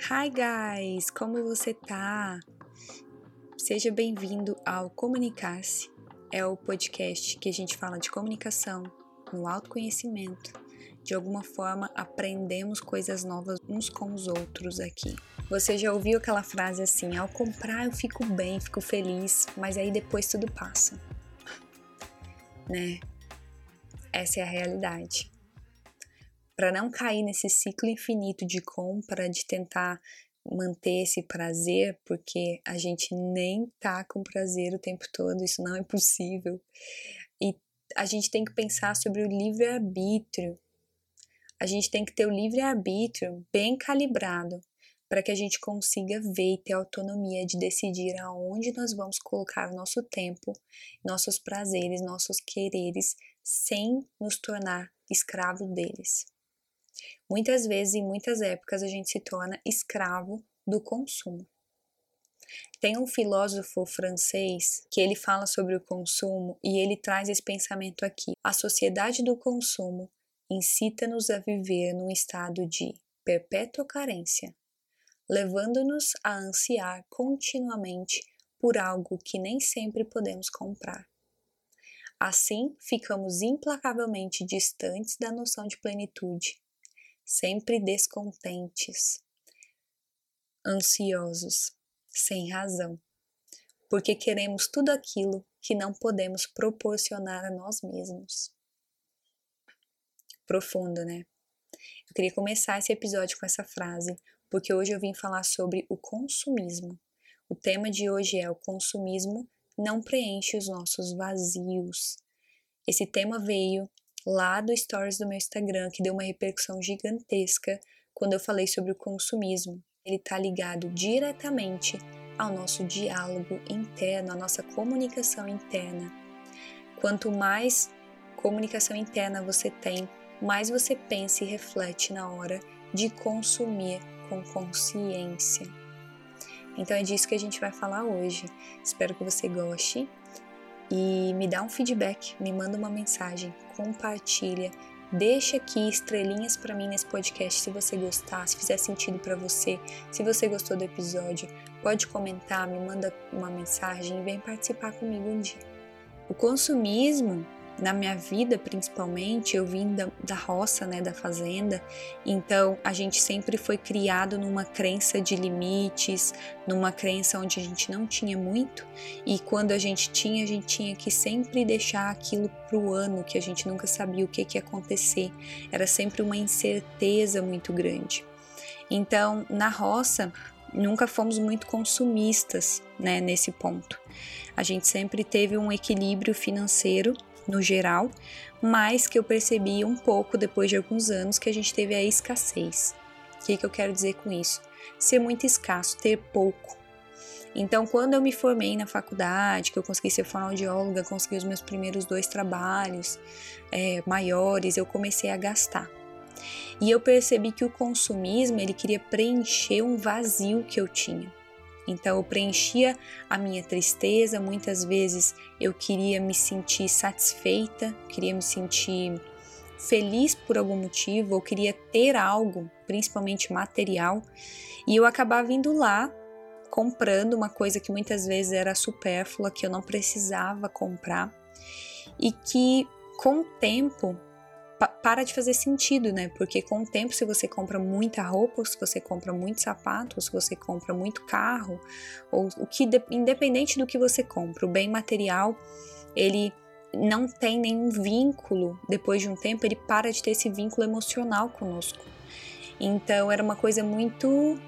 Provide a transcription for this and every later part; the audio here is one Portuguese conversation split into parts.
Hi guys, como você tá? Seja bem-vindo ao Comunicar-se. É o podcast que a gente fala de comunicação, no autoconhecimento. De alguma forma, aprendemos coisas novas uns com os outros aqui. Você já ouviu aquela frase assim: ao comprar eu fico bem, fico feliz, mas aí depois tudo passa. Né? Essa é a realidade para não cair nesse ciclo infinito de compra, de tentar manter esse prazer, porque a gente nem tá com prazer o tempo todo, isso não é possível. E a gente tem que pensar sobre o livre-arbítrio. A gente tem que ter o livre-arbítrio bem calibrado para que a gente consiga ver e ter autonomia de decidir aonde nós vamos colocar o nosso tempo, nossos prazeres, nossos quereres, sem nos tornar escravo deles. Muitas vezes, em muitas épocas, a gente se torna escravo do consumo. Tem um filósofo francês que ele fala sobre o consumo e ele traz esse pensamento aqui. A sociedade do consumo incita-nos a viver num estado de perpétua carência, levando-nos a ansiar continuamente por algo que nem sempre podemos comprar. Assim, ficamos implacavelmente distantes da noção de plenitude sempre descontentes, ansiosos, sem razão, porque queremos tudo aquilo que não podemos proporcionar a nós mesmos. Profundo, né? Eu queria começar esse episódio com essa frase, porque hoje eu vim falar sobre o consumismo. O tema de hoje é o consumismo não preenche os nossos vazios. Esse tema veio lá do stories do meu Instagram, que deu uma repercussão gigantesca quando eu falei sobre o consumismo. Ele está ligado diretamente ao nosso diálogo interno, à nossa comunicação interna. Quanto mais comunicação interna você tem, mais você pensa e reflete na hora de consumir com consciência. Então é disso que a gente vai falar hoje. Espero que você goste e me dá um feedback, me manda uma mensagem, compartilha, deixa aqui estrelinhas para mim nesse podcast se você gostar, se fizer sentido para você, se você gostou do episódio, pode comentar, me manda uma mensagem e vem participar comigo um dia. O consumismo na minha vida, principalmente, eu vim da, da roça, né, da fazenda, então a gente sempre foi criado numa crença de limites, numa crença onde a gente não tinha muito, e quando a gente tinha, a gente tinha que sempre deixar aquilo pro ano, que a gente nunca sabia o que, que ia acontecer, era sempre uma incerteza muito grande. Então, na roça, nunca fomos muito consumistas, né, nesse ponto. A gente sempre teve um equilíbrio financeiro no geral, mas que eu percebi um pouco depois de alguns anos que a gente teve a escassez. O que, que eu quero dizer com isso? Ser muito escasso, ter pouco. Então, quando eu me formei na faculdade, que eu consegui ser fonoaudióloga, consegui os meus primeiros dois trabalhos é, maiores, eu comecei a gastar. E eu percebi que o consumismo ele queria preencher um vazio que eu tinha. Então eu preenchia a minha tristeza, muitas vezes eu queria me sentir satisfeita, queria me sentir feliz por algum motivo, ou queria ter algo, principalmente material, e eu acabava indo lá comprando uma coisa que muitas vezes era supérflua, que eu não precisava comprar, e que com o tempo para de fazer sentido, né? Porque com o tempo, se você compra muita roupa, se você compra muito sapato, se você compra muito carro, ou o que, independente do que você compra, o bem material, ele não tem nenhum vínculo, depois de um tempo, ele para de ter esse vínculo emocional conosco. Então, era uma coisa muito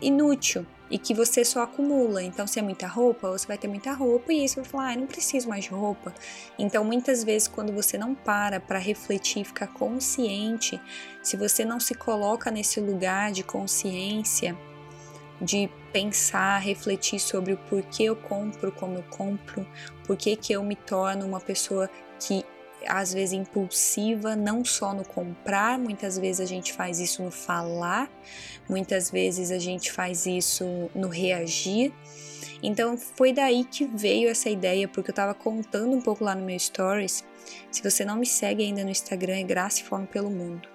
inútil e que você só acumula. Então, se é muita roupa, você vai ter muita roupa e aí você vai falar, ah, não preciso mais de roupa. Então, muitas vezes, quando você não para para refletir, ficar consciente, se você não se coloca nesse lugar de consciência, de pensar, refletir sobre o porquê eu compro como eu compro, porquê que eu me torno uma pessoa que às vezes impulsiva, não só no comprar, muitas vezes a gente faz isso no falar, muitas vezes a gente faz isso no reagir. Então foi daí que veio essa ideia, porque eu estava contando um pouco lá no meu stories. Se você não me segue ainda no Instagram, é Graça e Fome pelo Mundo.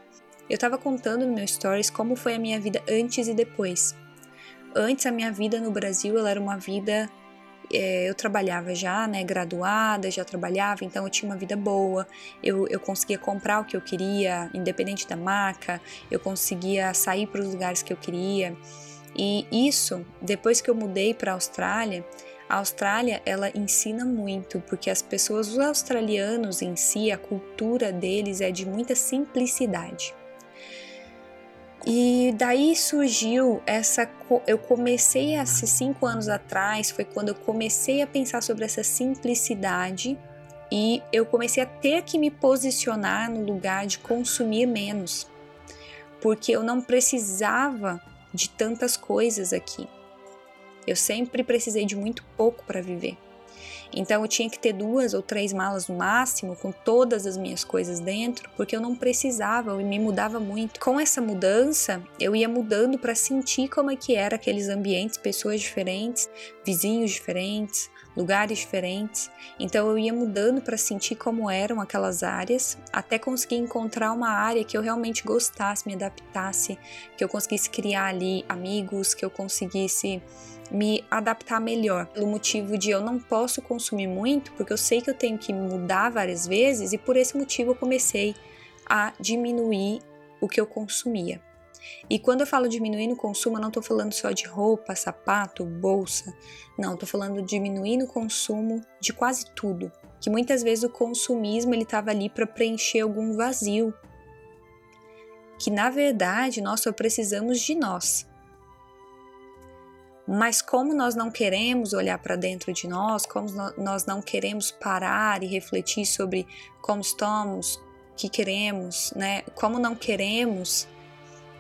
Eu estava contando no meu stories como foi a minha vida antes e depois. Antes a minha vida no Brasil ela era uma vida é, eu trabalhava já, né, graduada, já trabalhava, então eu tinha uma vida boa, eu, eu conseguia comprar o que eu queria, independente da marca, eu conseguia sair para os lugares que eu queria. E isso, depois que eu mudei para a Austrália, a Austrália ela ensina muito, porque as pessoas, os australianos em si, a cultura deles é de muita simplicidade. E daí surgiu essa. Eu comecei há cinco anos atrás, foi quando eu comecei a pensar sobre essa simplicidade e eu comecei a ter que me posicionar no lugar de consumir menos, porque eu não precisava de tantas coisas aqui. Eu sempre precisei de muito pouco para viver. Então eu tinha que ter duas ou três malas no máximo, com todas as minhas coisas dentro, porque eu não precisava, eu me mudava muito. Com essa mudança, eu ia mudando para sentir como é que era aqueles ambientes, pessoas diferentes, vizinhos diferentes, lugares diferentes. Então eu ia mudando para sentir como eram aquelas áreas, até conseguir encontrar uma área que eu realmente gostasse, me adaptasse, que eu conseguisse criar ali amigos, que eu conseguisse me adaptar melhor, pelo motivo de eu não posso consumir muito, porque eu sei que eu tenho que mudar várias vezes e por esse motivo eu comecei a diminuir o que eu consumia. E quando eu falo diminuir no consumo, eu não estou falando só de roupa, sapato, bolsa. Não, estou falando diminuir no consumo de quase tudo. Que muitas vezes o consumismo ele estava ali para preencher algum vazio. Que na verdade nós só precisamos de nós. Mas como nós não queremos olhar para dentro de nós, como nós não queremos parar e refletir sobre como estamos, o que queremos, né? Como não queremos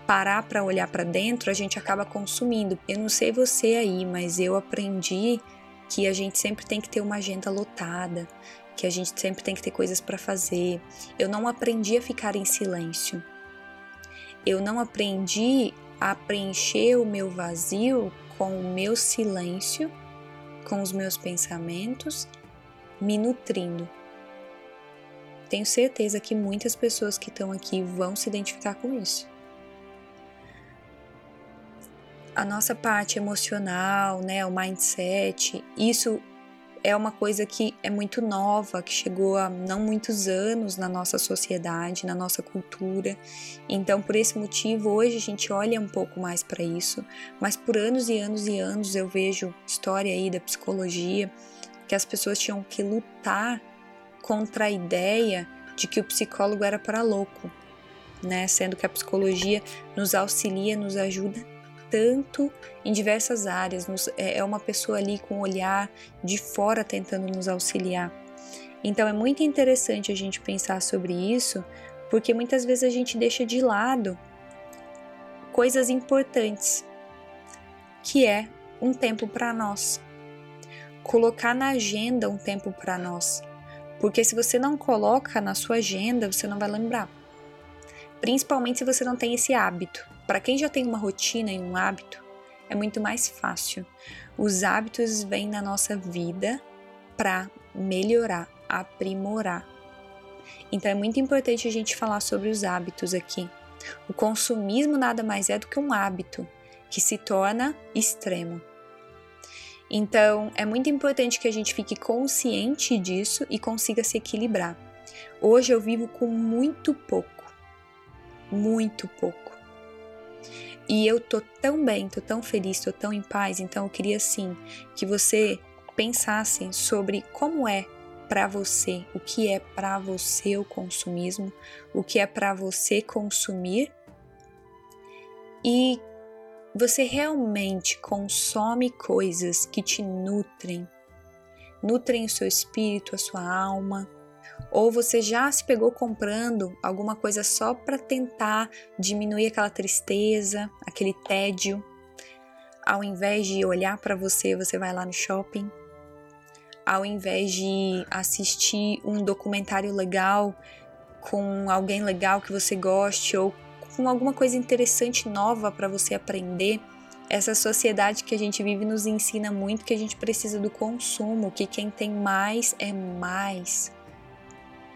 parar para olhar para dentro, a gente acaba consumindo. Eu não sei você aí, mas eu aprendi que a gente sempre tem que ter uma agenda lotada, que a gente sempre tem que ter coisas para fazer. Eu não aprendi a ficar em silêncio. Eu não aprendi a preencher o meu vazio com o meu silêncio, com os meus pensamentos, me nutrindo. Tenho certeza que muitas pessoas que estão aqui vão se identificar com isso. A nossa parte emocional, né, o mindset, isso é uma coisa que é muito nova, que chegou há não muitos anos na nossa sociedade, na nossa cultura. Então, por esse motivo, hoje a gente olha um pouco mais para isso, mas por anos e anos e anos eu vejo história aí da psicologia que as pessoas tinham que lutar contra a ideia de que o psicólogo era para louco, né? Sendo que a psicologia nos auxilia, nos ajuda tanto em diversas áreas, nos, é, é uma pessoa ali com um olhar de fora tentando nos auxiliar. Então é muito interessante a gente pensar sobre isso, porque muitas vezes a gente deixa de lado coisas importantes, que é um tempo para nós. Colocar na agenda um tempo para nós. Porque se você não coloca na sua agenda, você não vai lembrar. Principalmente se você não tem esse hábito. Para quem já tem uma rotina e um hábito, é muito mais fácil. Os hábitos vêm na nossa vida para melhorar, aprimorar. Então é muito importante a gente falar sobre os hábitos aqui. O consumismo nada mais é do que um hábito que se torna extremo. Então é muito importante que a gente fique consciente disso e consiga se equilibrar. Hoje eu vivo com muito pouco, muito pouco. E eu tô tão bem, tô tão feliz, tô tão em paz, então eu queria assim que você pensasse sobre como é para você, o que é para você o consumismo, o que é para você consumir. E você realmente consome coisas que te nutrem, nutrem o seu espírito, a sua alma, ou você já se pegou comprando alguma coisa só para tentar diminuir aquela tristeza, aquele tédio. Ao invés de olhar para você, você vai lá no shopping. Ao invés de assistir um documentário legal com alguém legal que você goste ou com alguma coisa interessante nova para você aprender, essa sociedade que a gente vive nos ensina muito que a gente precisa do consumo, que quem tem mais é mais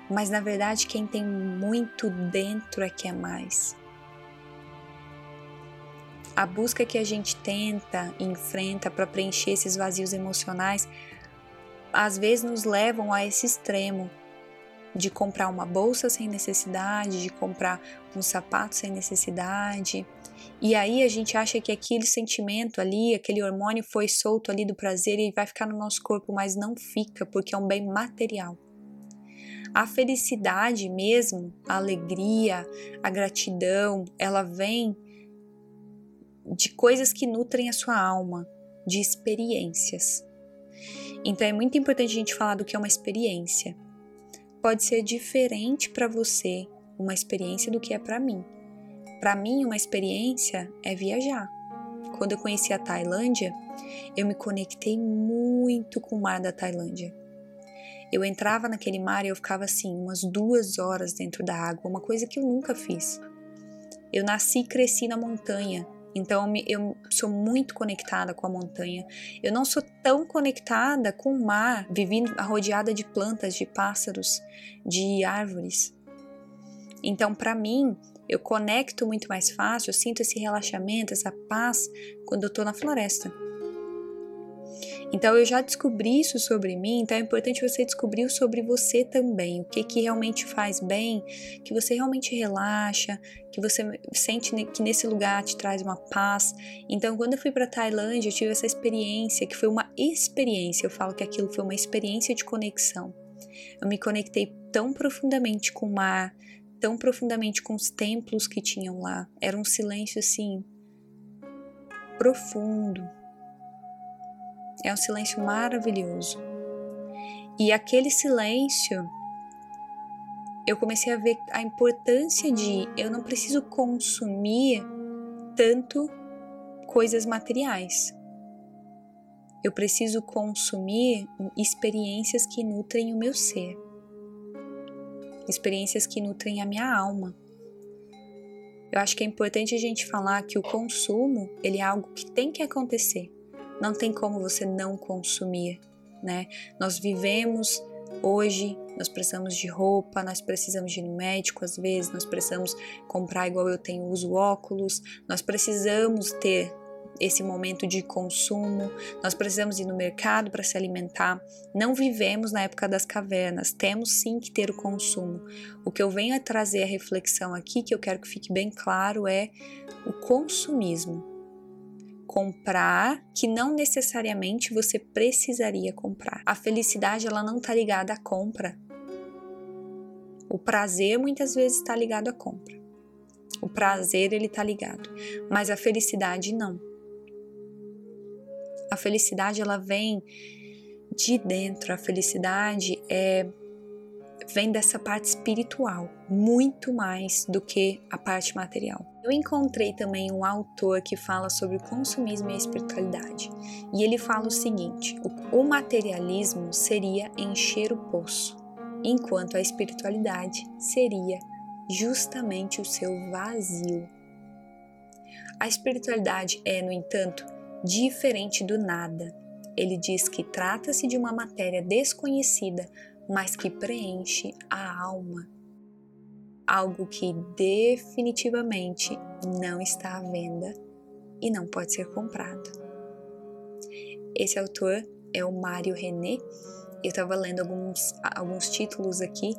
mas na verdade quem tem muito dentro é que é mais. a busca que a gente tenta enfrenta para preencher esses vazios emocionais às vezes nos levam a esse extremo de comprar uma bolsa sem necessidade, de comprar um sapato sem necessidade. E aí a gente acha que aquele sentimento ali, aquele hormônio foi solto ali do prazer e vai ficar no nosso corpo, mas não fica, porque é um bem material. A felicidade mesmo, a alegria, a gratidão, ela vem de coisas que nutrem a sua alma, de experiências. Então é muito importante a gente falar do que é uma experiência. Pode ser diferente para você uma experiência do que é para mim. Para mim, uma experiência é viajar. Quando eu conheci a Tailândia, eu me conectei muito com o mar da Tailândia. Eu entrava naquele mar e eu ficava assim, umas duas horas dentro da água, uma coisa que eu nunca fiz. Eu nasci e cresci na montanha, então eu sou muito conectada com a montanha. Eu não sou tão conectada com o mar, vivendo rodeada de plantas, de pássaros, de árvores. Então, para mim, eu conecto muito mais fácil, eu sinto esse relaxamento, essa paz quando eu estou na floresta. Então eu já descobri isso sobre mim, então é importante você descobrir sobre você também, o que que realmente faz bem, que você realmente relaxa, que você sente que nesse lugar te traz uma paz. Então quando eu fui para Tailândia, eu tive essa experiência, que foi uma experiência, eu falo que aquilo foi uma experiência de conexão. Eu me conectei tão profundamente com o mar, tão profundamente com os templos que tinham lá. Era um silêncio assim profundo, é um silêncio maravilhoso. E aquele silêncio, eu comecei a ver a importância de eu não preciso consumir tanto coisas materiais. Eu preciso consumir experiências que nutrem o meu ser, experiências que nutrem a minha alma. Eu acho que é importante a gente falar que o consumo ele é algo que tem que acontecer. Não tem como você não consumir, né? Nós vivemos hoje, nós precisamos de roupa, nós precisamos de ir no médico às vezes, nós precisamos comprar igual eu tenho, uso óculos, nós precisamos ter esse momento de consumo, nós precisamos ir no mercado para se alimentar. Não vivemos na época das cavernas, temos sim que ter o consumo. O que eu venho a trazer a reflexão aqui, que eu quero que fique bem claro, é o consumismo comprar que não necessariamente você precisaria comprar. A felicidade ela não está ligada à compra. O prazer muitas vezes está ligado à compra. O prazer ele está ligado, mas a felicidade não. A felicidade ela vem de dentro. A felicidade é vem dessa parte espiritual, muito mais do que a parte material. Eu encontrei também um autor que fala sobre o consumismo e a espiritualidade, e ele fala o seguinte: o materialismo seria encher o poço, enquanto a espiritualidade seria justamente o seu vazio. A espiritualidade é, no entanto, diferente do nada. Ele diz que trata-se de uma matéria desconhecida mas que preenche a alma. Algo que definitivamente não está à venda e não pode ser comprado. Esse autor é o Mário René. Eu estava lendo alguns, alguns títulos aqui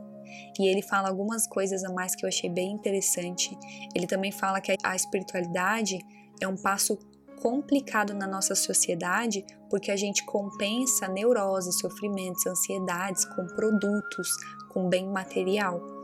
e ele fala algumas coisas a mais que eu achei bem interessante. Ele também fala que a espiritualidade é um passo complicado na nossa sociedade porque a gente compensa neuroses, sofrimentos, ansiedades com produtos, com bem material.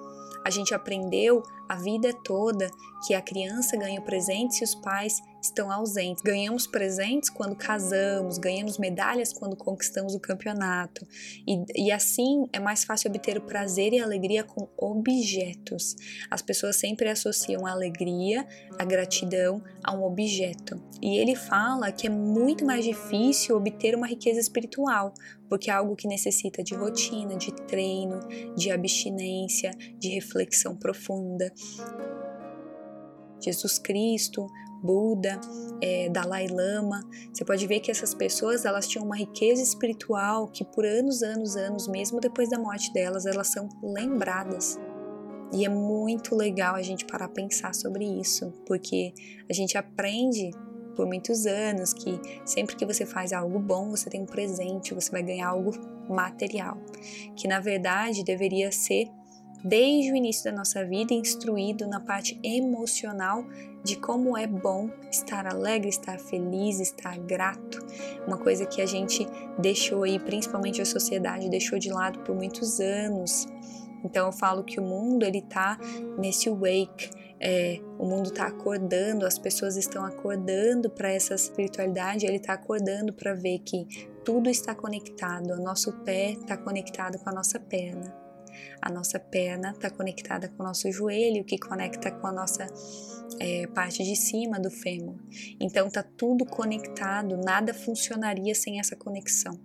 A gente aprendeu a vida toda que a criança ganha o presente se os pais estão ausentes. Ganhamos presentes quando casamos, ganhamos medalhas quando conquistamos o campeonato. E, e assim é mais fácil obter o prazer e a alegria com objetos. As pessoas sempre associam a alegria, a gratidão a um objeto. E ele fala que é muito mais difícil obter uma riqueza espiritual, porque é algo que necessita de rotina, de treino, de abstinência, de reflexão profunda. Jesus Cristo, Buda, é, Dalai Lama. Você pode ver que essas pessoas elas tinham uma riqueza espiritual que por anos, anos, anos, mesmo depois da morte delas, elas são lembradas. E é muito legal a gente parar a pensar sobre isso, porque a gente aprende por muitos anos que sempre que você faz algo bom, você tem um presente, você vai ganhar algo material, que na verdade deveria ser desde o início da nossa vida instruído na parte emocional de como é bom estar alegre, estar feliz, estar grato. Uma coisa que a gente deixou aí, principalmente a sociedade, deixou de lado por muitos anos. Então eu falo que o mundo ele tá nesse wake, é, o mundo está acordando, as pessoas estão acordando para essa espiritualidade, ele está acordando para ver que tudo está conectado, o nosso pé está conectado com a nossa perna, a nossa perna está conectada com o nosso joelho, que conecta com a nossa é, parte de cima do fêmur. Então tá tudo conectado, nada funcionaria sem essa conexão.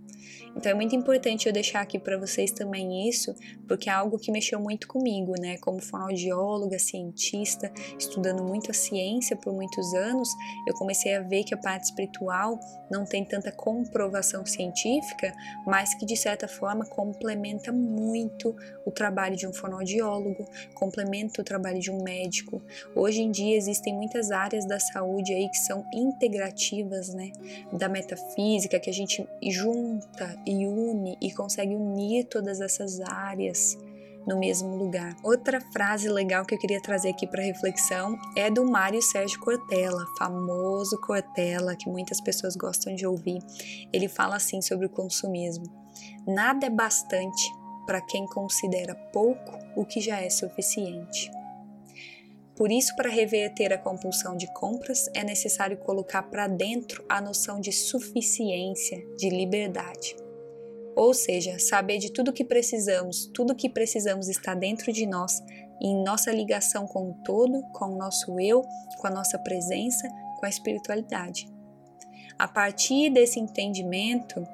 Então é muito importante eu deixar aqui para vocês também isso, porque é algo que mexeu muito comigo, né? Como fonoaudióloga, cientista, estudando muito a ciência por muitos anos, eu comecei a ver que a parte espiritual não tem tanta comprovação científica, mas que de certa forma complementa muito o trabalho de um fonoaudiólogo, complementa o trabalho de um médico. Hoje em dia existem muitas áreas da saúde aí que são integrativas, né? Da metafísica, que a gente junta e une e consegue unir todas essas áreas no mesmo lugar. Outra frase legal que eu queria trazer aqui para reflexão é do Mário Sérgio Cortella, famoso Cortella, que muitas pessoas gostam de ouvir. Ele fala assim sobre o consumismo: nada é bastante para quem considera pouco o que já é suficiente. Por isso, para reverter a compulsão de compras, é necessário colocar para dentro a noção de suficiência, de liberdade. Ou seja, saber de tudo que precisamos, tudo que precisamos está dentro de nós, em nossa ligação com o todo, com o nosso eu, com a nossa presença, com a espiritualidade. A partir desse entendimento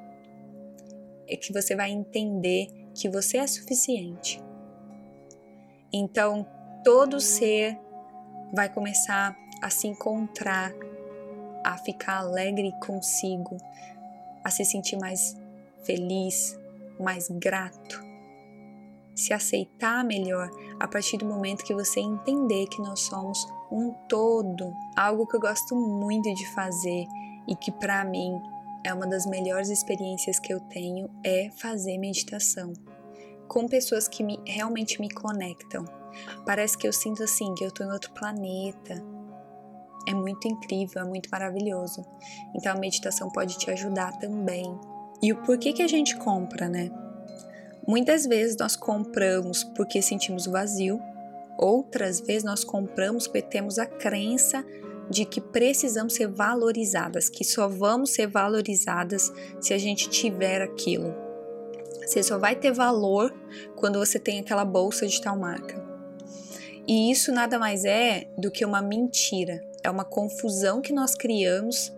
é que você vai entender que você é suficiente. Então, todo ser vai começar a se encontrar, a ficar alegre consigo, a se sentir mais feliz, mais grato, se aceitar melhor a partir do momento que você entender que nós somos um todo. Algo que eu gosto muito de fazer e que para mim é uma das melhores experiências que eu tenho é fazer meditação com pessoas que me, realmente me conectam. Parece que eu sinto assim que eu estou em outro planeta. É muito incrível, é muito maravilhoso. Então a meditação pode te ajudar também e o porquê que a gente compra, né? Muitas vezes nós compramos porque sentimos vazio, outras vezes nós compramos porque temos a crença de que precisamos ser valorizadas, que só vamos ser valorizadas se a gente tiver aquilo. Você só vai ter valor quando você tem aquela bolsa de tal marca. E isso nada mais é do que uma mentira, é uma confusão que nós criamos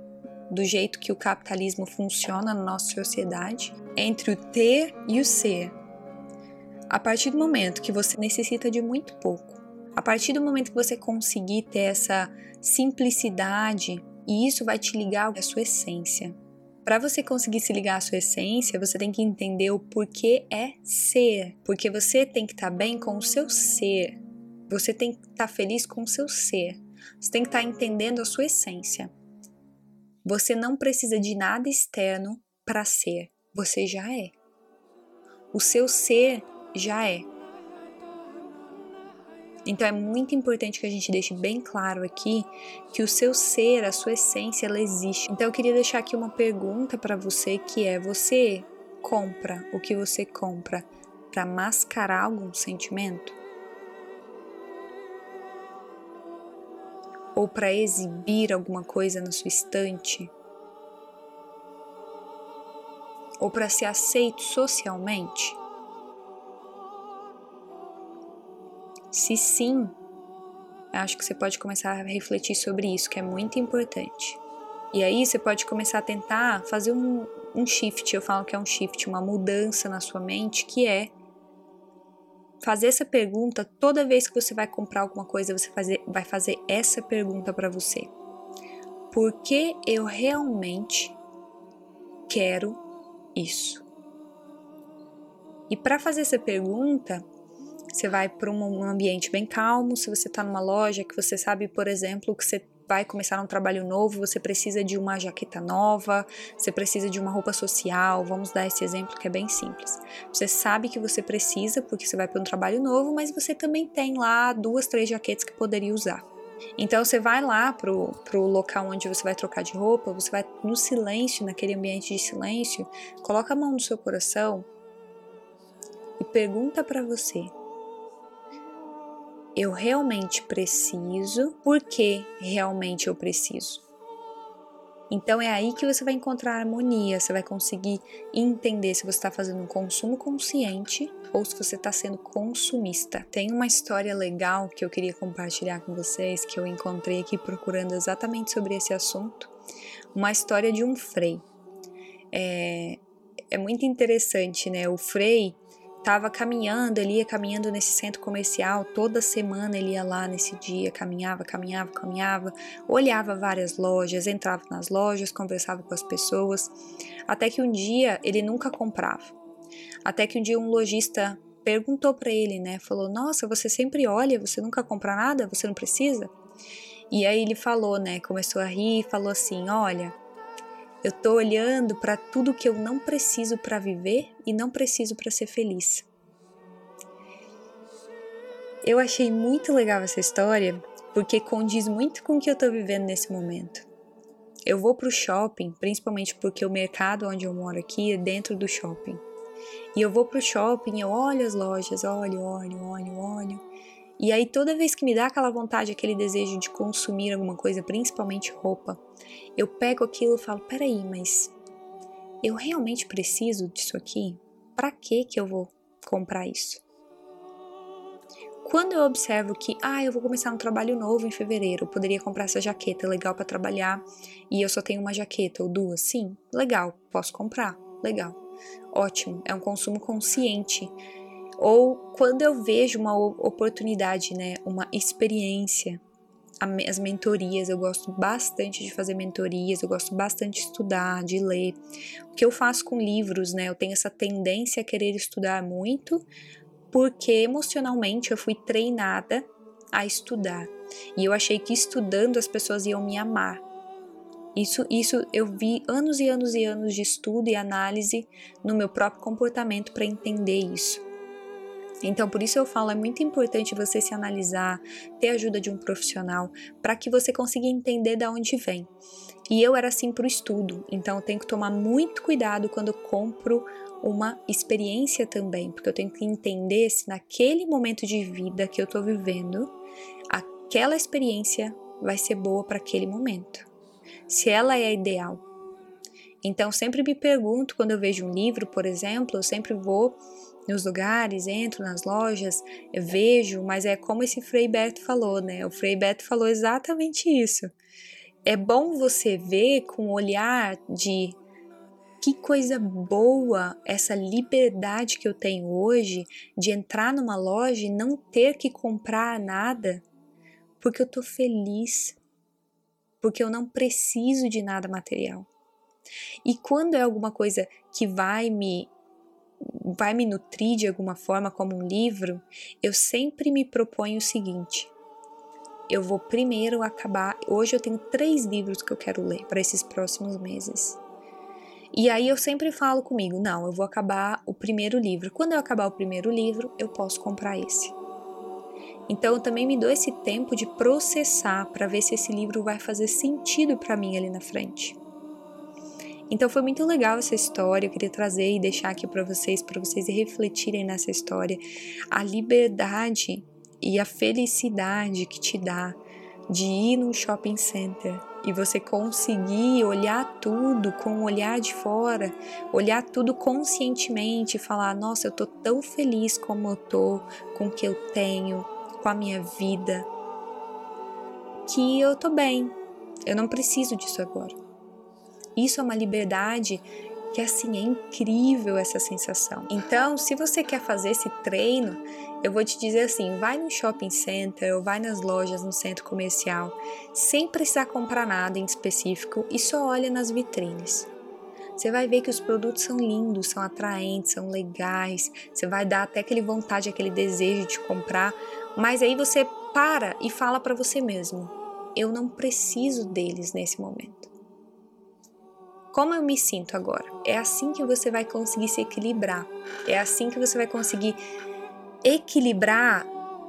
do jeito que o capitalismo funciona na nossa sociedade, entre o ter e o ser. A partir do momento que você necessita de muito pouco, a partir do momento que você conseguir ter essa simplicidade, e isso vai te ligar à sua essência. Para você conseguir se ligar à sua essência, você tem que entender o porquê é ser, porque você tem que estar tá bem com o seu ser. Você tem que estar tá feliz com o seu ser. Você tem que estar tá entendendo a sua essência. Você não precisa de nada externo para ser, você já é. O seu ser já é. Então é muito importante que a gente deixe bem claro aqui que o seu ser, a sua essência, ela existe. Então eu queria deixar aqui uma pergunta para você que é: você compra o que você compra para mascarar algum sentimento? Ou para exibir alguma coisa na sua estante, ou para ser aceito socialmente? Se sim, acho que você pode começar a refletir sobre isso, que é muito importante. E aí você pode começar a tentar fazer um, um shift, eu falo que é um shift, uma mudança na sua mente, que é fazer essa pergunta toda vez que você vai comprar alguma coisa, você fazer, vai fazer essa pergunta para você: Por que eu realmente quero isso? E para fazer essa pergunta, você vai para um ambiente bem calmo. Se você está numa loja que você sabe, por exemplo, que você vai começar um trabalho novo, você precisa de uma jaqueta nova, você precisa de uma roupa social. Vamos dar esse exemplo que é bem simples. Você sabe que você precisa porque você vai para um trabalho novo, mas você também tem lá duas, três jaquetas que poderia usar. Então você vai lá pro, pro local onde você vai trocar de roupa, você vai no silêncio, naquele ambiente de silêncio, coloca a mão no seu coração e pergunta para você: eu realmente preciso, porque realmente eu preciso. Então é aí que você vai encontrar harmonia, você vai conseguir entender se você está fazendo um consumo consciente ou se você está sendo consumista. Tem uma história legal que eu queria compartilhar com vocês que eu encontrei aqui procurando exatamente sobre esse assunto. Uma história de um frei. É, é muito interessante, né? O frei estava caminhando, ele ia caminhando nesse centro comercial, toda semana ele ia lá nesse dia, caminhava, caminhava, caminhava, olhava várias lojas, entrava nas lojas, conversava com as pessoas, até que um dia ele nunca comprava. Até que um dia um lojista perguntou para ele, né? Falou: "Nossa, você sempre olha, você nunca compra nada, você não precisa?" E aí ele falou, né? Começou a rir, falou assim: "Olha, eu tô olhando para tudo que eu não preciso para viver e não preciso para ser feliz. Eu achei muito legal essa história porque condiz muito com o que eu tô vivendo nesse momento. Eu vou pro shopping, principalmente porque o mercado onde eu moro aqui é dentro do shopping. E eu vou pro shopping, eu olho as lojas, olho, olho, olho, olho. E aí toda vez que me dá aquela vontade, aquele desejo de consumir alguma coisa, principalmente roupa, eu pego aquilo e falo: peraí, mas eu realmente preciso disso aqui? Para que que eu vou comprar isso? Quando eu observo que, ah, eu vou começar um trabalho novo em fevereiro, eu poderia comprar essa jaqueta legal para trabalhar e eu só tenho uma jaqueta ou duas, sim, legal, posso comprar, legal, ótimo, é um consumo consciente. Ou quando eu vejo uma oportunidade, né, uma experiência as mentorias, eu gosto bastante de fazer mentorias, eu gosto bastante de estudar, de ler. O que eu faço com livros, né? Eu tenho essa tendência a querer estudar muito, porque emocionalmente eu fui treinada a estudar. E eu achei que estudando as pessoas iam me amar. Isso, isso eu vi anos e anos e anos de estudo e análise no meu próprio comportamento para entender isso. Então, por isso eu falo, é muito importante você se analisar, ter ajuda de um profissional, para que você consiga entender de onde vem. E eu era assim para o estudo, então eu tenho que tomar muito cuidado quando eu compro uma experiência também, porque eu tenho que entender se naquele momento de vida que eu estou vivendo, aquela experiência vai ser boa para aquele momento. Se ela é ideal. Então, sempre me pergunto quando eu vejo um livro, por exemplo, eu sempre vou nos lugares, entro nas lojas, vejo, mas é como esse Frei Beto falou, né? O Frei Beto falou exatamente isso. É bom você ver com o olhar de que coisa boa essa liberdade que eu tenho hoje de entrar numa loja e não ter que comprar nada, porque eu tô feliz, porque eu não preciso de nada material. E quando é alguma coisa que vai me vai me nutrir de alguma forma como um livro, eu sempre me proponho o seguinte: eu vou primeiro acabar. Hoje eu tenho três livros que eu quero ler para esses próximos meses. E aí eu sempre falo comigo: não, eu vou acabar o primeiro livro. Quando eu acabar o primeiro livro, eu posso comprar esse. Então eu também me dou esse tempo de processar para ver se esse livro vai fazer sentido para mim ali na frente. Então foi muito legal essa história, eu queria trazer e deixar aqui para vocês, para vocês refletirem nessa história, a liberdade e a felicidade que te dá de ir num shopping center e você conseguir olhar tudo com o um olhar de fora, olhar tudo conscientemente e falar: "Nossa, eu tô tão feliz como eu tô, com o que eu tenho, com a minha vida, que eu tô bem. Eu não preciso disso agora." Isso é uma liberdade que assim é incrível essa sensação. Então, se você quer fazer esse treino, eu vou te dizer assim, vai no shopping center ou vai nas lojas no centro comercial, sem precisar comprar nada em específico e só olha nas vitrines. você vai ver que os produtos são lindos, são atraentes, são legais, você vai dar até aquele vontade, aquele desejo de comprar, mas aí você para e fala para você mesmo: eu não preciso deles nesse momento. Como eu me sinto agora? É assim que você vai conseguir se equilibrar. É assim que você vai conseguir equilibrar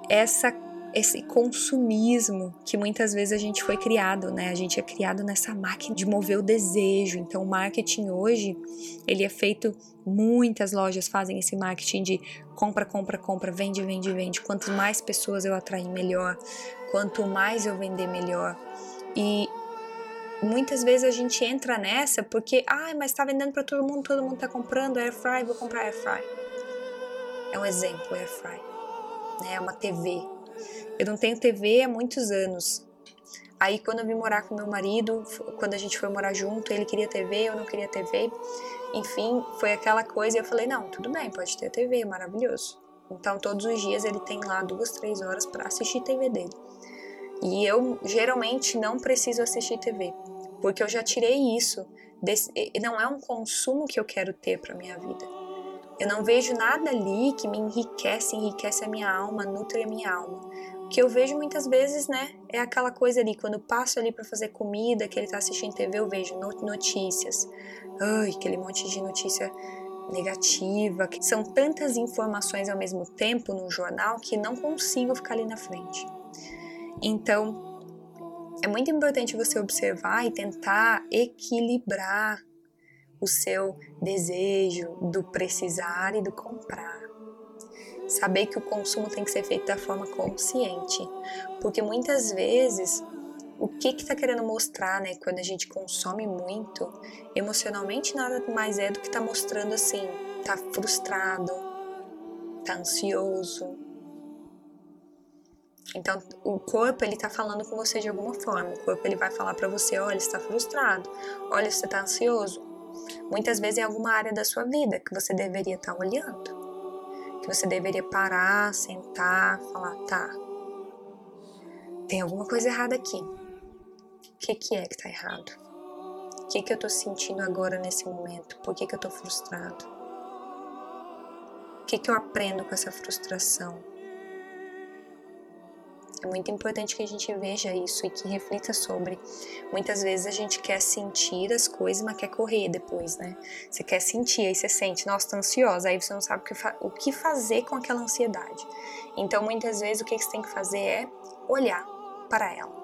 essa esse consumismo que muitas vezes a gente foi criado, né? A gente é criado nessa máquina de mover o desejo. Então, o marketing hoje, ele é feito, muitas lojas fazem esse marketing de compra, compra, compra, vende, vende, vende. Quanto mais pessoas eu atrair, melhor. Quanto mais eu vender, melhor. E muitas vezes a gente entra nessa porque, ah, mas tá vendendo para todo mundo, todo mundo tá comprando air fry, vou comprar air fry. É um exemplo, air fry. Né? É uma TV, eu não tenho TV há muitos anos. Aí quando eu vim morar com meu marido, quando a gente foi morar junto, ele queria TV, eu não queria TV. Enfim, foi aquela coisa e eu falei, não, tudo bem, pode ter TV, maravilhoso. Então todos os dias ele tem lá duas, três horas para assistir TV dele. E eu geralmente não preciso assistir TV, porque eu já tirei isso. Desse, não é um consumo que eu quero ter para minha vida. Eu não vejo nada ali que me enriquece, enriquece a minha alma, nutre a minha alma que eu vejo muitas vezes, né, é aquela coisa ali, quando passo ali para fazer comida, que ele tá assistindo TV, eu vejo notícias. Ai, aquele monte de notícia negativa, que são tantas informações ao mesmo tempo no jornal que não consigo ficar ali na frente. Então, é muito importante você observar e tentar equilibrar o seu desejo do precisar e do comprar saber que o consumo tem que ser feito da forma consciente, porque muitas vezes o que está que querendo mostrar, né? Quando a gente consome muito, emocionalmente nada mais é do que está mostrando assim, tá frustrado, tá ansioso. Então, o corpo ele tá falando com você de alguma forma. O corpo ele vai falar para você, olha, está frustrado, olha, você está ansioso. Muitas vezes é alguma área da sua vida que você deveria estar tá olhando que você deveria parar, sentar, falar, tá, tem alguma coisa errada aqui. O que, que é que tá errado? O que, que eu tô sentindo agora nesse momento? Por que, que eu tô frustrado? O que, que eu aprendo com essa frustração? É muito importante que a gente veja isso e que reflita sobre. Muitas vezes a gente quer sentir as coisas, mas quer correr depois, né? Você quer sentir, aí você sente, nossa, tô ansiosa, aí você não sabe o que fazer com aquela ansiedade. Então, muitas vezes, o que você tem que fazer é olhar para ela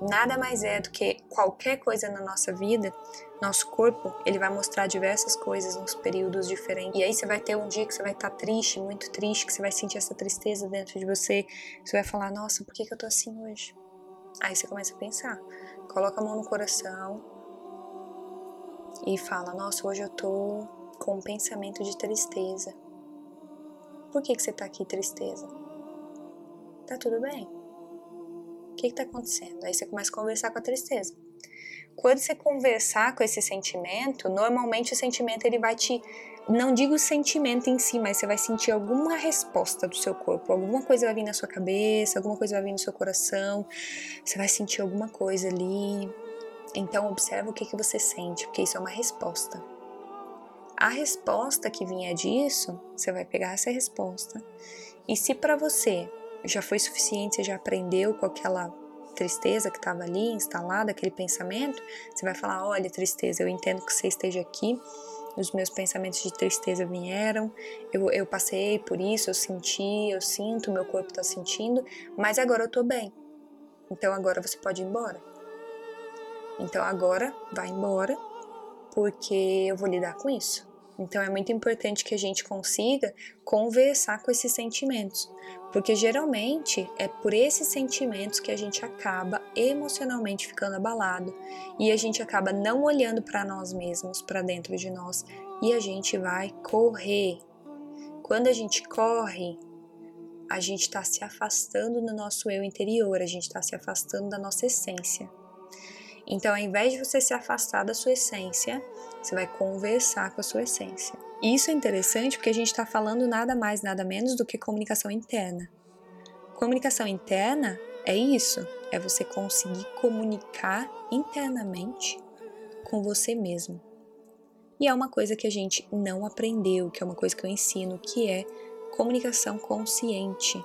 nada mais é do que qualquer coisa na nossa vida, nosso corpo, ele vai mostrar diversas coisas nos períodos diferentes. E aí você vai ter um dia que você vai estar triste, muito triste, que você vai sentir essa tristeza dentro de você. Você vai falar: "Nossa, por que que eu tô assim hoje?" Aí você começa a pensar. Coloca a mão no coração e fala: "Nossa, hoje eu tô com um pensamento de tristeza." Por que que você tá aqui tristeza? Tá tudo bem que está acontecendo? Aí você começa a conversar com a tristeza. Quando você conversar com esse sentimento, normalmente o sentimento ele vai te não digo o sentimento em si, mas você vai sentir alguma resposta do seu corpo, alguma coisa vai vir na sua cabeça, alguma coisa vai vir no seu coração, você vai sentir alguma coisa ali. Então observa o que, que você sente, porque isso é uma resposta. A resposta que vinha disso, você vai pegar essa resposta. E se para você já foi suficiente, você já aprendeu com aquela tristeza que estava ali instalada, aquele pensamento, você vai falar: olha, tristeza, eu entendo que você esteja aqui, os meus pensamentos de tristeza vieram, eu, eu passei por isso, eu senti, eu sinto, meu corpo está sentindo, mas agora eu estou bem. Então agora você pode ir embora. Então agora vai embora, porque eu vou lidar com isso. Então é muito importante que a gente consiga conversar com esses sentimentos, porque geralmente é por esses sentimentos que a gente acaba emocionalmente ficando abalado e a gente acaba não olhando para nós mesmos, para dentro de nós, e a gente vai correr. Quando a gente corre, a gente está se afastando do nosso eu interior, a gente está se afastando da nossa essência. Então, ao invés de você se afastar da sua essência, você vai conversar com a sua essência. Isso é interessante porque a gente está falando nada mais, nada menos do que comunicação interna. Comunicação interna é isso, é você conseguir comunicar internamente com você mesmo. E é uma coisa que a gente não aprendeu, que é uma coisa que eu ensino, que é comunicação consciente.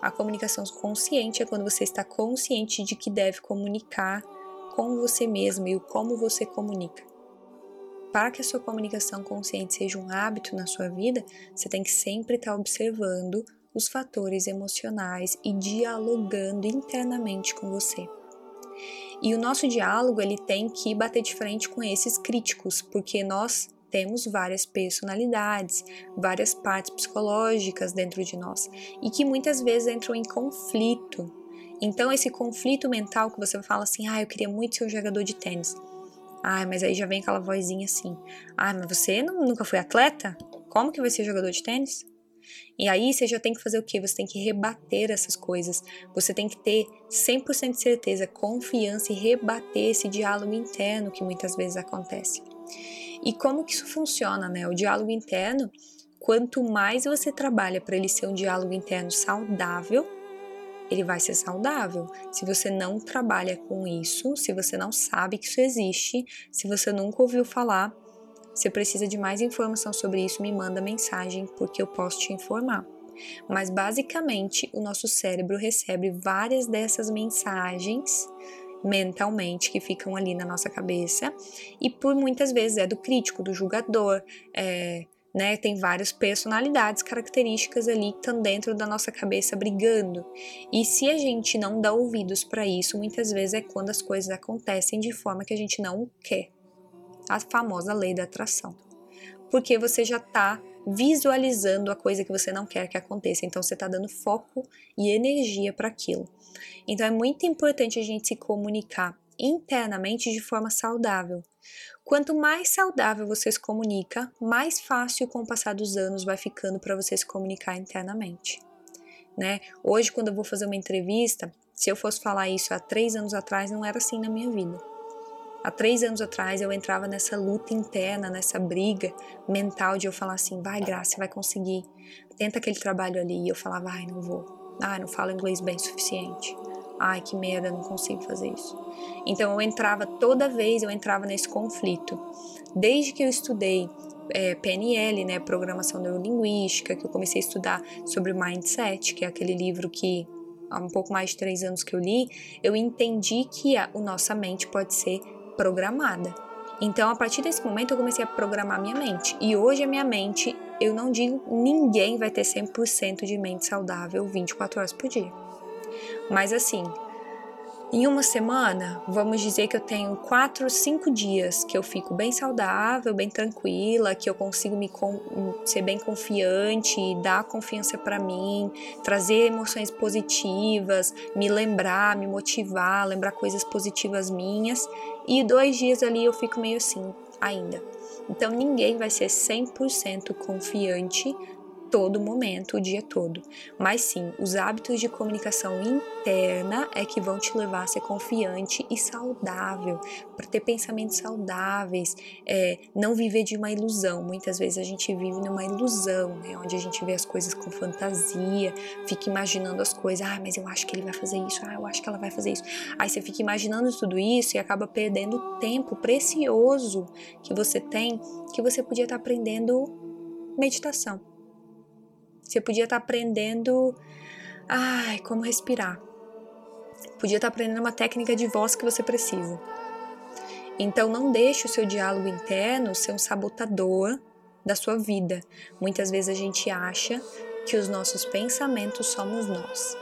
A comunicação consciente é quando você está consciente de que deve comunicar com você mesmo e o como você comunica. Para que a sua comunicação consciente seja um hábito na sua vida, você tem que sempre estar observando os fatores emocionais e dialogando internamente com você. E o nosso diálogo ele tem que bater de frente com esses críticos, porque nós temos várias personalidades, várias partes psicológicas dentro de nós e que muitas vezes entram em conflito. Então, esse conflito mental que você fala assim: ah, eu queria muito ser um jogador de tênis. Ah, mas aí já vem aquela vozinha assim: ah, mas você não, nunca foi atleta? Como que vai ser jogador de tênis? E aí você já tem que fazer o quê? Você tem que rebater essas coisas. Você tem que ter 100% de certeza, confiança e rebater esse diálogo interno que muitas vezes acontece. E como que isso funciona, né? O diálogo interno, quanto mais você trabalha para ele ser um diálogo interno saudável, ele vai ser saudável. Se você não trabalha com isso, se você não sabe que isso existe, se você nunca ouviu falar, se precisa de mais informação sobre isso, me manda mensagem porque eu posso te informar. Mas basicamente, o nosso cérebro recebe várias dessas mensagens mentalmente que ficam ali na nossa cabeça e por muitas vezes é do crítico, do julgador, é, né? Tem várias personalidades, características ali que estão dentro da nossa cabeça brigando. E se a gente não dá ouvidos para isso, muitas vezes é quando as coisas acontecem de forma que a gente não quer. A famosa lei da atração. Porque você já está visualizando a coisa que você não quer que aconteça. Então você está dando foco e energia para aquilo. Então é muito importante a gente se comunicar internamente de forma saudável. Quanto mais saudável você se comunica, mais fácil com o passar dos anos vai ficando para você se comunicar internamente. Né? Hoje, quando eu vou fazer uma entrevista, se eu fosse falar isso há três anos atrás, não era assim na minha vida. Há três anos atrás eu entrava nessa luta interna, nessa briga mental de eu falar assim, vai Graça, vai conseguir, tenta aquele trabalho ali. E eu falava, ai, não vou, ai, não falo inglês bem o suficiente, ai, que merda, não consigo fazer isso. Então eu entrava, toda vez eu entrava nesse conflito. Desde que eu estudei é, PNL, né, Programação Neurolinguística, que eu comecei a estudar sobre Mindset, que é aquele livro que há um pouco mais de três anos que eu li, eu entendi que a, a nossa mente pode ser programada. Então, a partir desse momento, eu comecei a programar minha mente. E hoje, a minha mente, eu não digo ninguém vai ter 100% de mente saudável 24 horas por dia. Mas, assim, em uma semana, vamos dizer que eu tenho quatro, cinco dias que eu fico bem saudável, bem tranquila, que eu consigo me ser bem confiante, dar confiança para mim, trazer emoções positivas, me lembrar, me motivar, lembrar coisas positivas minhas. E dois dias ali eu fico meio assim ainda. Então ninguém vai ser 100% confiante todo momento, o dia todo. Mas sim, os hábitos de comunicação interna é que vão te levar a ser confiante e saudável, para ter pensamentos saudáveis, é, não viver de uma ilusão. Muitas vezes a gente vive numa ilusão, né, onde a gente vê as coisas com fantasia, fica imaginando as coisas. Ah, mas eu acho que ele vai fazer isso. Ah, eu acho que ela vai fazer isso. Aí você fica imaginando tudo isso e acaba perdendo tempo precioso que você tem, que você podia estar aprendendo meditação você podia estar tá aprendendo, ai, como respirar. Podia estar tá aprendendo uma técnica de voz que você precisa. Então não deixe o seu diálogo interno ser um sabotador da sua vida. Muitas vezes a gente acha que os nossos pensamentos somos nós.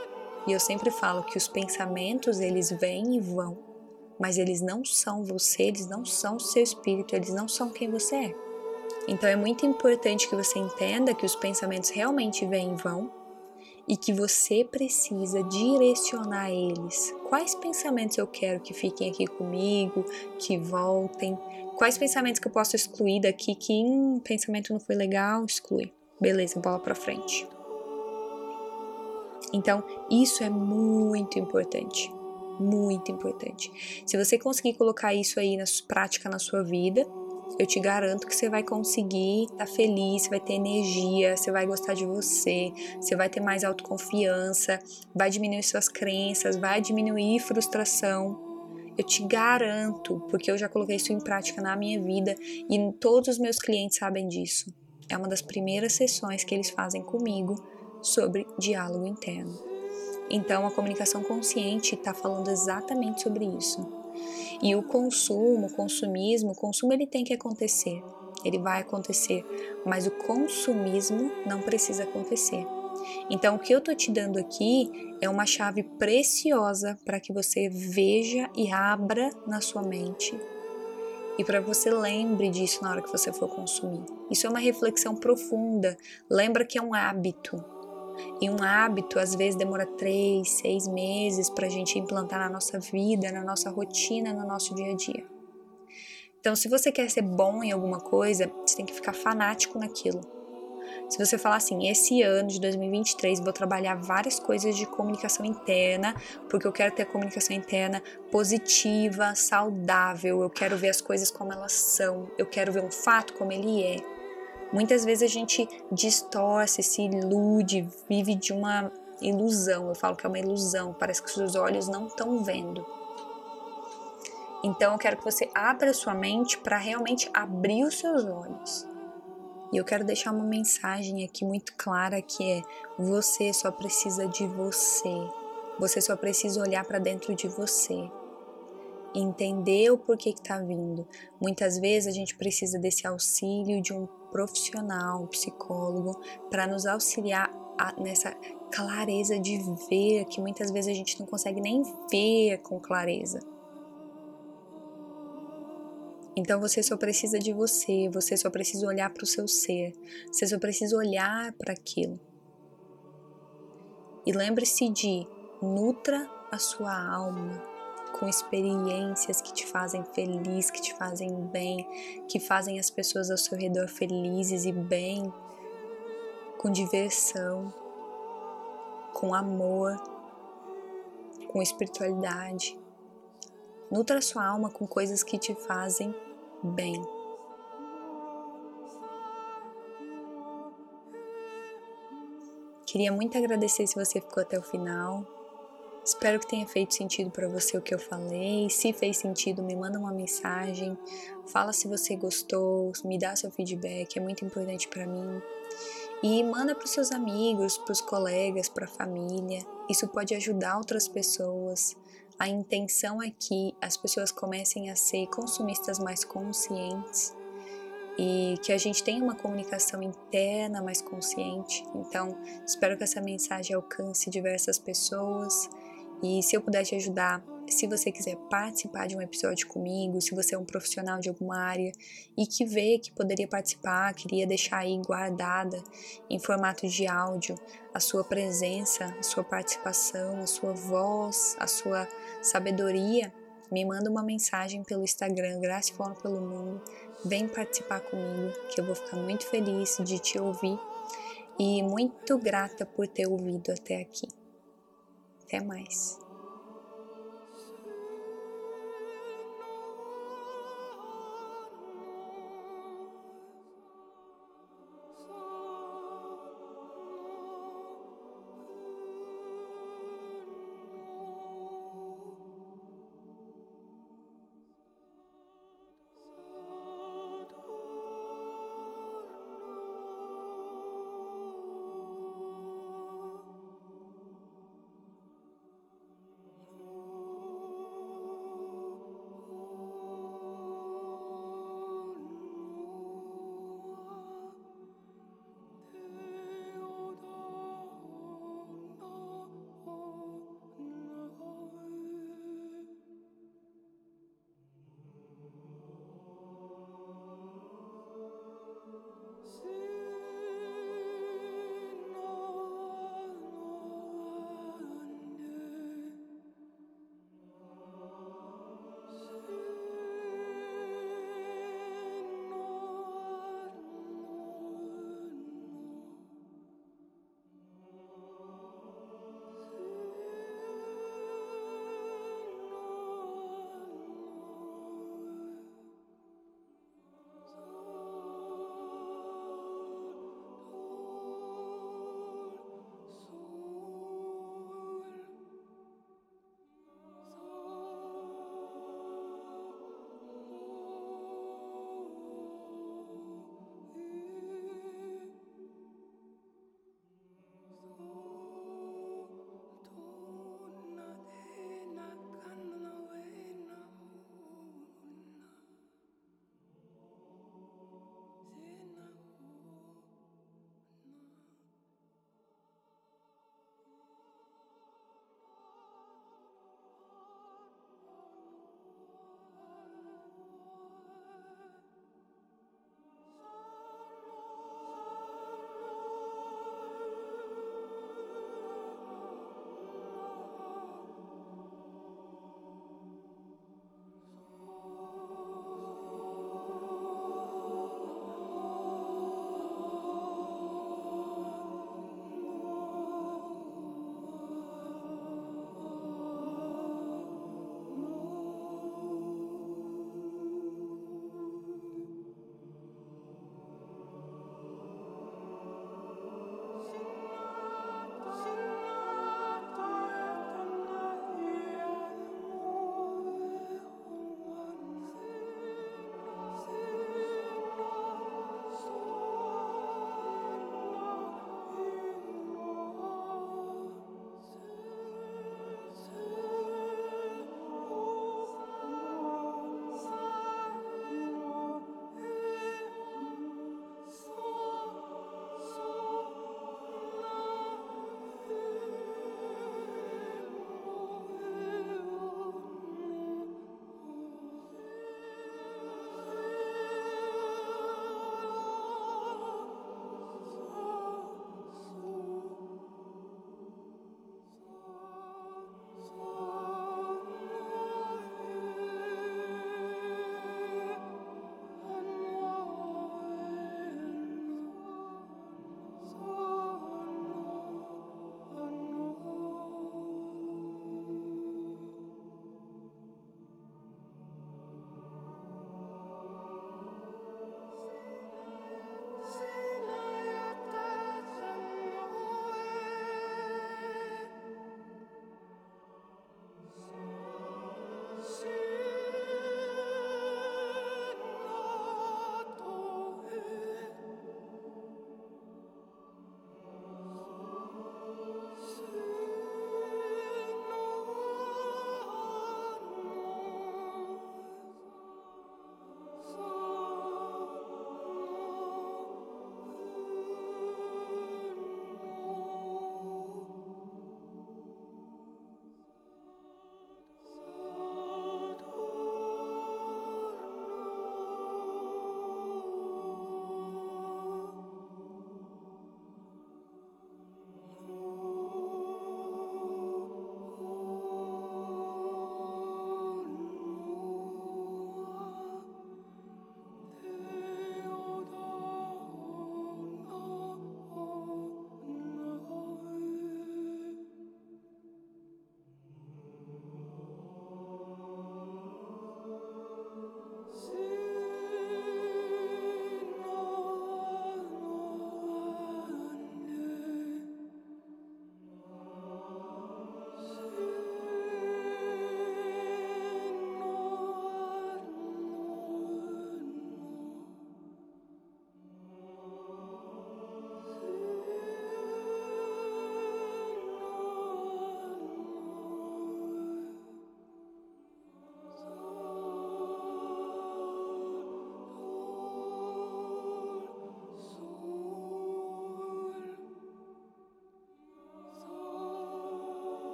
E eu sempre falo que os pensamentos eles vêm e vão, mas eles não são você, eles não são seu espírito, eles não são quem você é. Então é muito importante que você entenda que os pensamentos realmente vêm e vão e que você precisa direcionar eles. Quais pensamentos eu quero que fiquem aqui comigo, que voltem? Quais pensamentos que eu posso excluir daqui que um pensamento não foi legal, exclui. Beleza, bola para frente. Então, isso é muito importante. Muito importante. Se você conseguir colocar isso aí na prática na sua vida, eu te garanto que você vai conseguir estar tá feliz, vai ter energia, você vai gostar de você, você vai ter mais autoconfiança, vai diminuir suas crenças, vai diminuir frustração Eu te garanto, porque eu já coloquei isso em prática na minha vida e todos os meus clientes sabem disso. É uma das primeiras sessões que eles fazem comigo sobre diálogo interno. Então, a comunicação consciente está falando exatamente sobre isso. E o consumo, o consumismo, o consumo ele tem que acontecer, ele vai acontecer, mas o consumismo não precisa acontecer. Então, o que eu tô te dando aqui é uma chave preciosa para que você veja e abra na sua mente e para você lembre disso na hora que você for consumir. Isso é uma reflexão profunda. Lembra que é um hábito. E um hábito às vezes demora três, seis meses para a gente implantar na nossa vida, na nossa rotina, no nosso dia a dia. Então, se você quer ser bom em alguma coisa, você tem que ficar fanático naquilo. Se você falar assim, esse ano de 2023 vou trabalhar várias coisas de comunicação interna, porque eu quero ter comunicação interna positiva, saudável, eu quero ver as coisas como elas são, eu quero ver um fato como ele é. Muitas vezes a gente distorce, se ilude, vive de uma ilusão. Eu falo que é uma ilusão, parece que seus olhos não estão vendo. Então eu quero que você abra sua mente para realmente abrir os seus olhos. E eu quero deixar uma mensagem aqui muito clara que é: você só precisa de você. Você só precisa olhar para dentro de você. Entender o porquê que está vindo. Muitas vezes a gente precisa desse auxílio de um profissional, psicólogo, para nos auxiliar a, nessa clareza de ver que muitas vezes a gente não consegue nem ver com clareza. Então você só precisa de você, você só precisa olhar para o seu ser, você só precisa olhar para aquilo. E lembre-se de nutra a sua alma com experiências que te fazem feliz, que te fazem bem, que fazem as pessoas ao seu redor felizes e bem, com diversão, com amor, com espiritualidade. Nutra sua alma com coisas que te fazem bem. Queria muito agradecer se você ficou até o final. Espero que tenha feito sentido para você o que eu falei. Se fez sentido, me manda uma mensagem. Fala se você gostou, me dá seu feedback, é muito importante para mim. E manda para os seus amigos, para os colegas, para a família. Isso pode ajudar outras pessoas a intenção é que as pessoas comecem a ser consumistas mais conscientes e que a gente tenha uma comunicação interna mais consciente. Então, espero que essa mensagem alcance diversas pessoas e se eu puder te ajudar se você quiser participar de um episódio comigo, se você é um profissional de alguma área e que vê que poderia participar, queria deixar aí guardada em formato de áudio a sua presença, a sua participação, a sua voz, a sua sabedoria, me manda uma mensagem pelo Instagram, Graça Forma pelo Mundo. Vem participar comigo, que eu vou ficar muito feliz de te ouvir e muito grata por ter ouvido até aqui. Até mais.